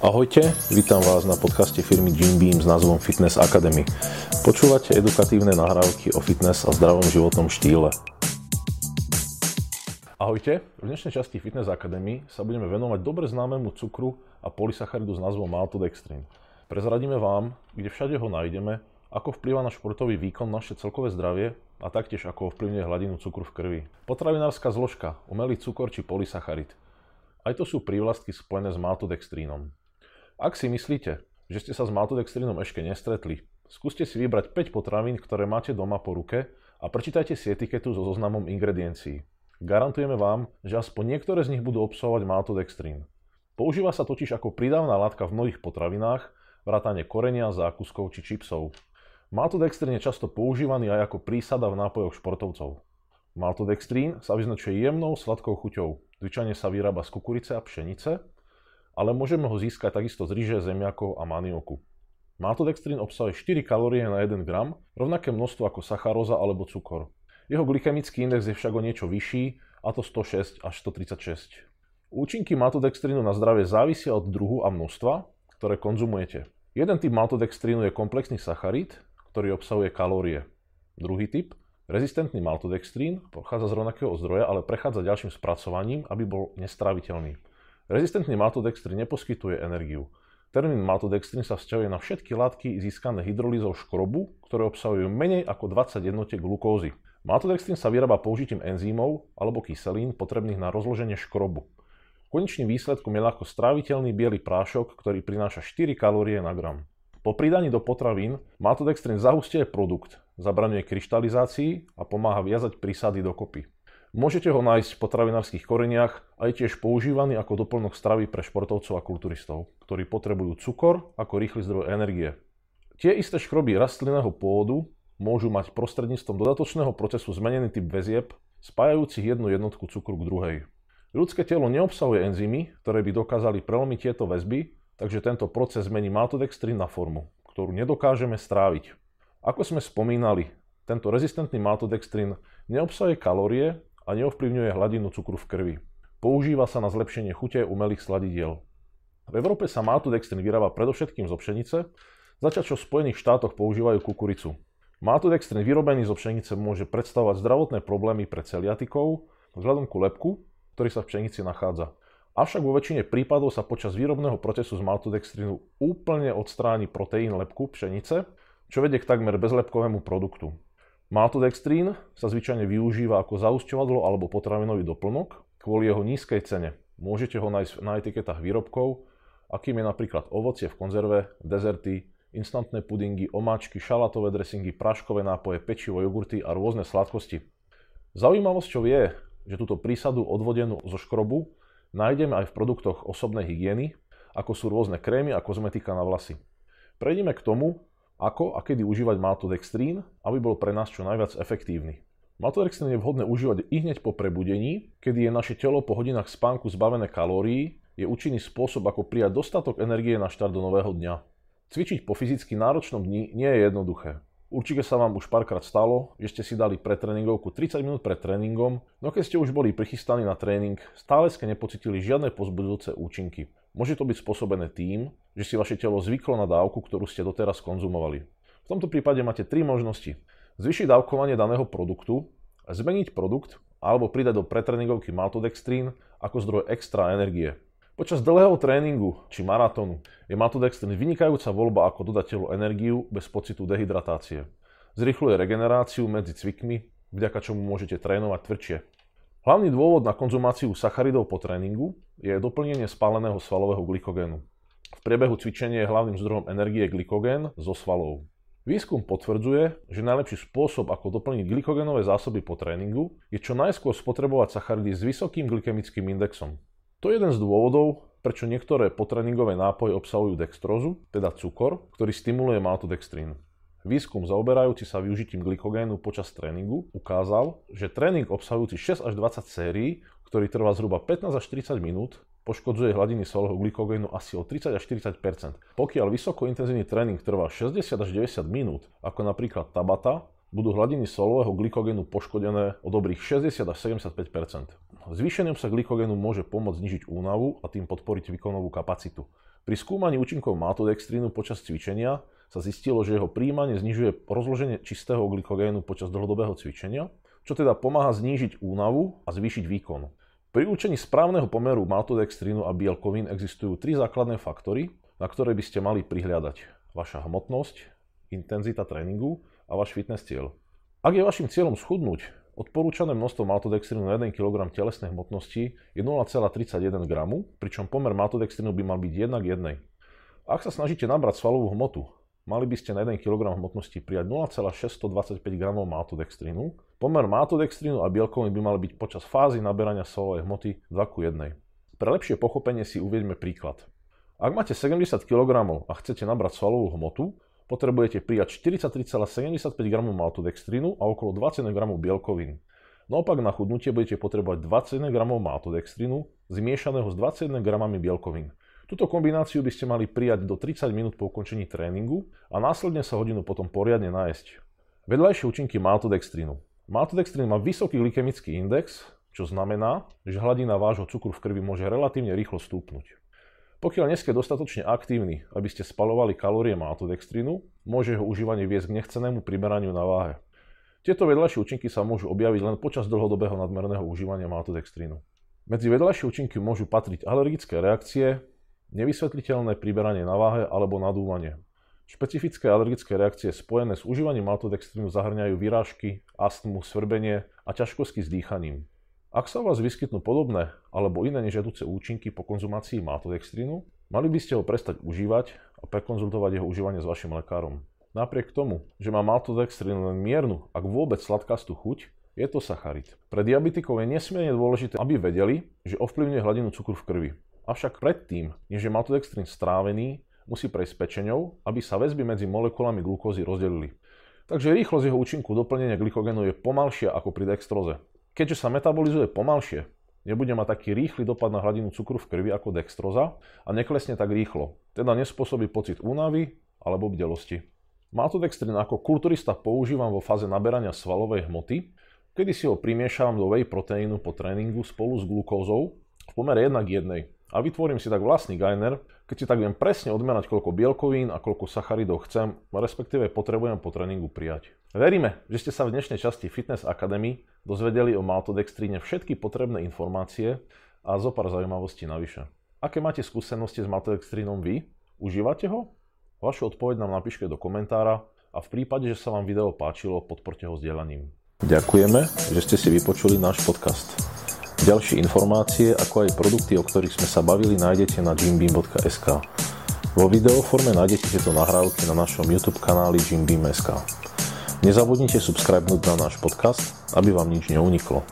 Ahojte, vítam vás na podcaste firmy Jim Beam s názvom Fitness Academy. Počúvate edukatívne nahrávky o fitness a zdravom životnom štýle. Ahojte, v dnešnej časti Fitness Academy sa budeme venovať dobre známemu cukru a polysacharidu s názvom maltodextrin. Prezradíme vám, kde všade ho nájdeme, ako vplýva na športový výkon naše celkové zdravie a taktiež ako ovplyvňuje hladinu cukru v krvi. Potravinárska zložka, umelý cukor či polysacharid. Aj to sú prívlastky spojené s maltodextrínom. Ak si myslíte, že ste sa s maltodextrinom ešte nestretli, skúste si vybrať 5 potravín, ktoré máte doma po ruke a prečítajte si etiketu so zoznamom ingrediencií. Garantujeme vám, že aspoň niektoré z nich budú obsahovať maltodextrín. Používa sa totiž ako pridávna látka v mnohých potravinách, vrátane korenia, zákuskov či čipsov. Maltodextrín je často používaný aj ako prísada v nápojoch športovcov. Maltodextrín sa vyznačuje jemnou, sladkou chuťou. Zvyčajne sa vyrába z kukurice a pšenice ale môžeme ho získať takisto z ríže, zemiakov a manioku. Maltodextrín obsahuje 4 kalórie na 1 gram, rovnaké množstvo ako sacharóza alebo cukor. Jeho glykemický index je však o niečo vyšší, a to 106 až 136. Účinky maltodextrínu na zdravie závisia od druhu a množstva, ktoré konzumujete. Jeden typ maltodextrínu je komplexný sacharid, ktorý obsahuje kalórie. Druhý typ, rezistentný maltodextrín, pochádza z rovnakého zdroja, ale prechádza ďalším spracovaním, aby bol nestraviteľný. Rezistentný maltodextrin neposkytuje energiu. Termín maltodextrin sa vzťahuje na všetky látky získané hydrolízou škrobu, ktoré obsahujú menej ako 20 jednotiek glukózy. Maltodextrin sa vyrába použitím enzýmov alebo kyselín potrebných na rozloženie škrobu. Konečným výsledkom je ľahko stráviteľný biely prášok, ktorý prináša 4 kalórie na gram. Po pridaní do potravín maltodextrin zahustie produkt, zabraňuje kryštalizácii a pomáha viazať prísady dokopy. Môžete ho nájsť v potravinárskych koreniach a je tiež používaný ako doplnok stravy pre športovcov a kulturistov, ktorí potrebujú cukor ako rýchly zdroj energie. Tie isté škroby rastlinného pôvodu môžu mať prostredníctvom dodatočného procesu zmenený typ väzieb, spájajúcich jednu jednotku cukru k druhej. Ľudské telo neobsahuje enzymy, ktoré by dokázali prelomiť tieto väzby, takže tento proces zmení maltodextrín na formu, ktorú nedokážeme stráviť. Ako sme spomínali, tento rezistentný maltodextrín neobsahuje kalórie, a neovplyvňuje hladinu cukru v krvi. Používa sa na zlepšenie chute umelých sladidiel. V Európe sa maltodextrin vyrába predovšetkým zo pšenice, začať čo v Spojených štátoch používajú kukuricu. Maltodextrin vyrobený zo pšenice môže predstavovať zdravotné problémy pre celiatikov vzhľadom ku lepku, ktorý sa v pšenici nachádza. Avšak vo väčšine prípadov sa počas výrobného procesu z maltodextrinu úplne odstráni proteín lepku pšenice, čo vedie k takmer bezlepkovému produktu. Maltodextrín sa zvyčajne využíva ako zausťovadlo alebo potravinový doplnok kvôli jeho nízkej cene. Môžete ho nájsť na etiketách výrobkov, akým je napríklad ovocie v konzerve, dezerty, instantné pudingy, omáčky, šalátové dressingy, práškové nápoje, pečivo, jogurty a rôzne sladkosti. Zaujímavosťou je, že túto prísadu odvodenú zo škrobu nájdeme aj v produktoch osobnej hygieny, ako sú rôzne krémy a kozmetika na vlasy. Prejdeme k tomu, ako a kedy užívať maltodextrín, aby bol pre nás čo najviac efektívny. Maltodextrín je vhodné užívať i hneď po prebudení, kedy je naše telo po hodinách spánku zbavené kalórií, je účinný spôsob, ako prijať dostatok energie na štart do nového dňa. Cvičiť po fyzicky náročnom dni nie je jednoduché. Určite sa vám už párkrát stalo, že ste si dali pretréningovku 30 minút pred tréningom, no keď ste už boli prichystaní na tréning, stále ste nepocitili žiadne pozbudzujúce účinky. Môže to byť spôsobené tým, že si vaše telo zvyklo na dávku, ktorú ste doteraz konzumovali. V tomto prípade máte tri možnosti. Zvyšiť dávkovanie daného produktu, zmeniť produkt alebo pridať do pretréningovky maltodextrín ako zdroj extra energie. Počas dlhého tréningu či maratónu je maltodextrín vynikajúca voľba ako dodať energiu bez pocitu dehydratácie. Zrychluje regeneráciu medzi cvikmi, vďaka čomu môžete trénovať tvrdšie. Hlavný dôvod na konzumáciu sacharidov po tréningu je doplnenie spáleného svalového glykogénu. V priebehu cvičenia je hlavným zdrojom energie glykogén zo svalov. Výskum potvrdzuje, že najlepší spôsob, ako doplniť glykogénové zásoby po tréningu, je čo najskôr spotrebovať sacharidy s vysokým glykemickým indexom. To je jeden z dôvodov, prečo niektoré potréningové nápoje obsahujú dextrózu, teda cukor, ktorý stimuluje maltodextrín. Výskum zaoberajúci sa využitím glykogénu počas tréningu ukázal, že tréning obsahujúci 6 až 20 sérií, ktorý trvá zhruba 15 až 30 minút, poškodzuje hladiny svalového glykogénu asi o 30 až 40% Pokiaľ vysoko intenzívny tréning trvá 60 až 90 minút, ako napríklad Tabata, budú hladiny solového glykogénu poškodené o dobrých 60 až 75% Zvýšený obsah glykogénu môže pomôcť znižiť únavu a tým podporiť výkonovú kapacitu. Pri skúmaní účinkov maltodextrínu počas cvičenia sa zistilo, že jeho príjmanie znižuje rozloženie čistého glykogénu počas dlhodobého cvičenia, čo teda pomáha znížiť únavu a zvýšiť výkon. Pri učení správneho pomeru maltodextrínu a bielkovín existujú tri základné faktory, na ktoré by ste mali prihľadať. Vaša hmotnosť, intenzita tréningu a váš fitness cieľ. Ak je vašim cieľom schudnúť, odporúčané množstvo maltodextrinu na 1 kg telesnej hmotnosti je 0,31 g, pričom pomer maltodextrinu by mal byť 1 k 1. Ak sa snažíte nabrať svalovú hmotu, mali by ste na 1 kg hmotnosti prijať 0,625 g maltodextrinu. Pomer maltodextrinu a bielkoviny by mal byť počas fázy naberania svalovej hmoty 2 k 1. Pre lepšie pochopenie si uvedme príklad. Ak máte 70 kg a chcete nabrať svalovú hmotu, potrebujete prijať 43,75 g maltodextrínu a okolo 21 g bielkovín. Naopak na chudnutie budete potrebovať 21 g maltodextrínu zmiešaného s 21 g bielkovín. Túto kombináciu by ste mali prijať do 30 minút po ukončení tréningu a následne sa hodinu potom poriadne nájsť. Vedľajšie účinky maltodextrínu. Maltodextrín má vysoký glykemický index, čo znamená, že hladina vášho cukru v krvi môže relatívne rýchlo stúpnuť. Pokiaľ nie ste dostatočne aktívni, aby ste spalovali kalórie maltodextrínu, môže jeho užívanie viesť k nechcenému priberaniu na váhe. Tieto vedľajšie účinky sa môžu objaviť len počas dlhodobého nadmerného užívania maltodextrínu. Medzi vedľajšie účinky môžu patriť alergické reakcie, nevysvetliteľné priberanie na váhe alebo nadúvanie. Špecifické alergické reakcie spojené s užívaním maltodextrínu zahrňajú vyrážky, astmu, svrbenie a ťažkosti s dýchaním. Ak sa u vás vyskytnú podobné alebo iné nežiaduce účinky po konzumácii maltodextrínu, mali by ste ho prestať užívať a prekonzultovať jeho užívanie s vašim lekárom. Napriek tomu, že má maltodextrín len miernu, ak vôbec sladkastú chuť, je to sacharid. Pre diabetikov je nesmierne dôležité, aby vedeli, že ovplyvňuje hladinu cukru v krvi. Avšak predtým, než je maltodextrín strávený, musí prejsť pečeňou, aby sa väzby medzi molekulami glukózy rozdelili. Takže rýchlosť jeho účinku doplnenia glykogénu je pomalšia ako pri dextroze. Keďže sa metabolizuje pomalšie, nebude mať taký rýchly dopad na hladinu cukru v krvi ako dextroza a neklesne tak rýchlo, teda nespôsobí pocit únavy alebo bdelosti. Maltodextrin ako kulturista používam vo fáze naberania svalovej hmoty, kedy si ho primiešavam do whey proteínu po tréningu spolu s glukózou v pomere 1 k 1 a vytvorím si tak vlastný gainer, keď si tak viem presne odmerať, koľko bielkovín a koľko sacharidov chcem, respektíve potrebujem po tréningu prijať. Veríme, že ste sa v dnešnej časti Fitness Academy dozvedeli o maltodextríne všetky potrebné informácie a zo pár zaujímavostí navyše. Aké máte skúsenosti s maltodextrínom vy? Užívate ho? Vašu odpoveď nám napíšte do komentára a v prípade, že sa vám video páčilo, podporte ho sdielaním. Ďakujeme, že ste si vypočuli náš podcast. Ďalšie informácie, ako aj produkty, o ktorých sme sa bavili, nájdete na jimbeam.sk. Vo videoforme nájdete tieto nahrávky na našom YouTube kanáli Jimbeam.sk. Nezabudnite subscribenúť na náš podcast, aby vám nič neuniklo.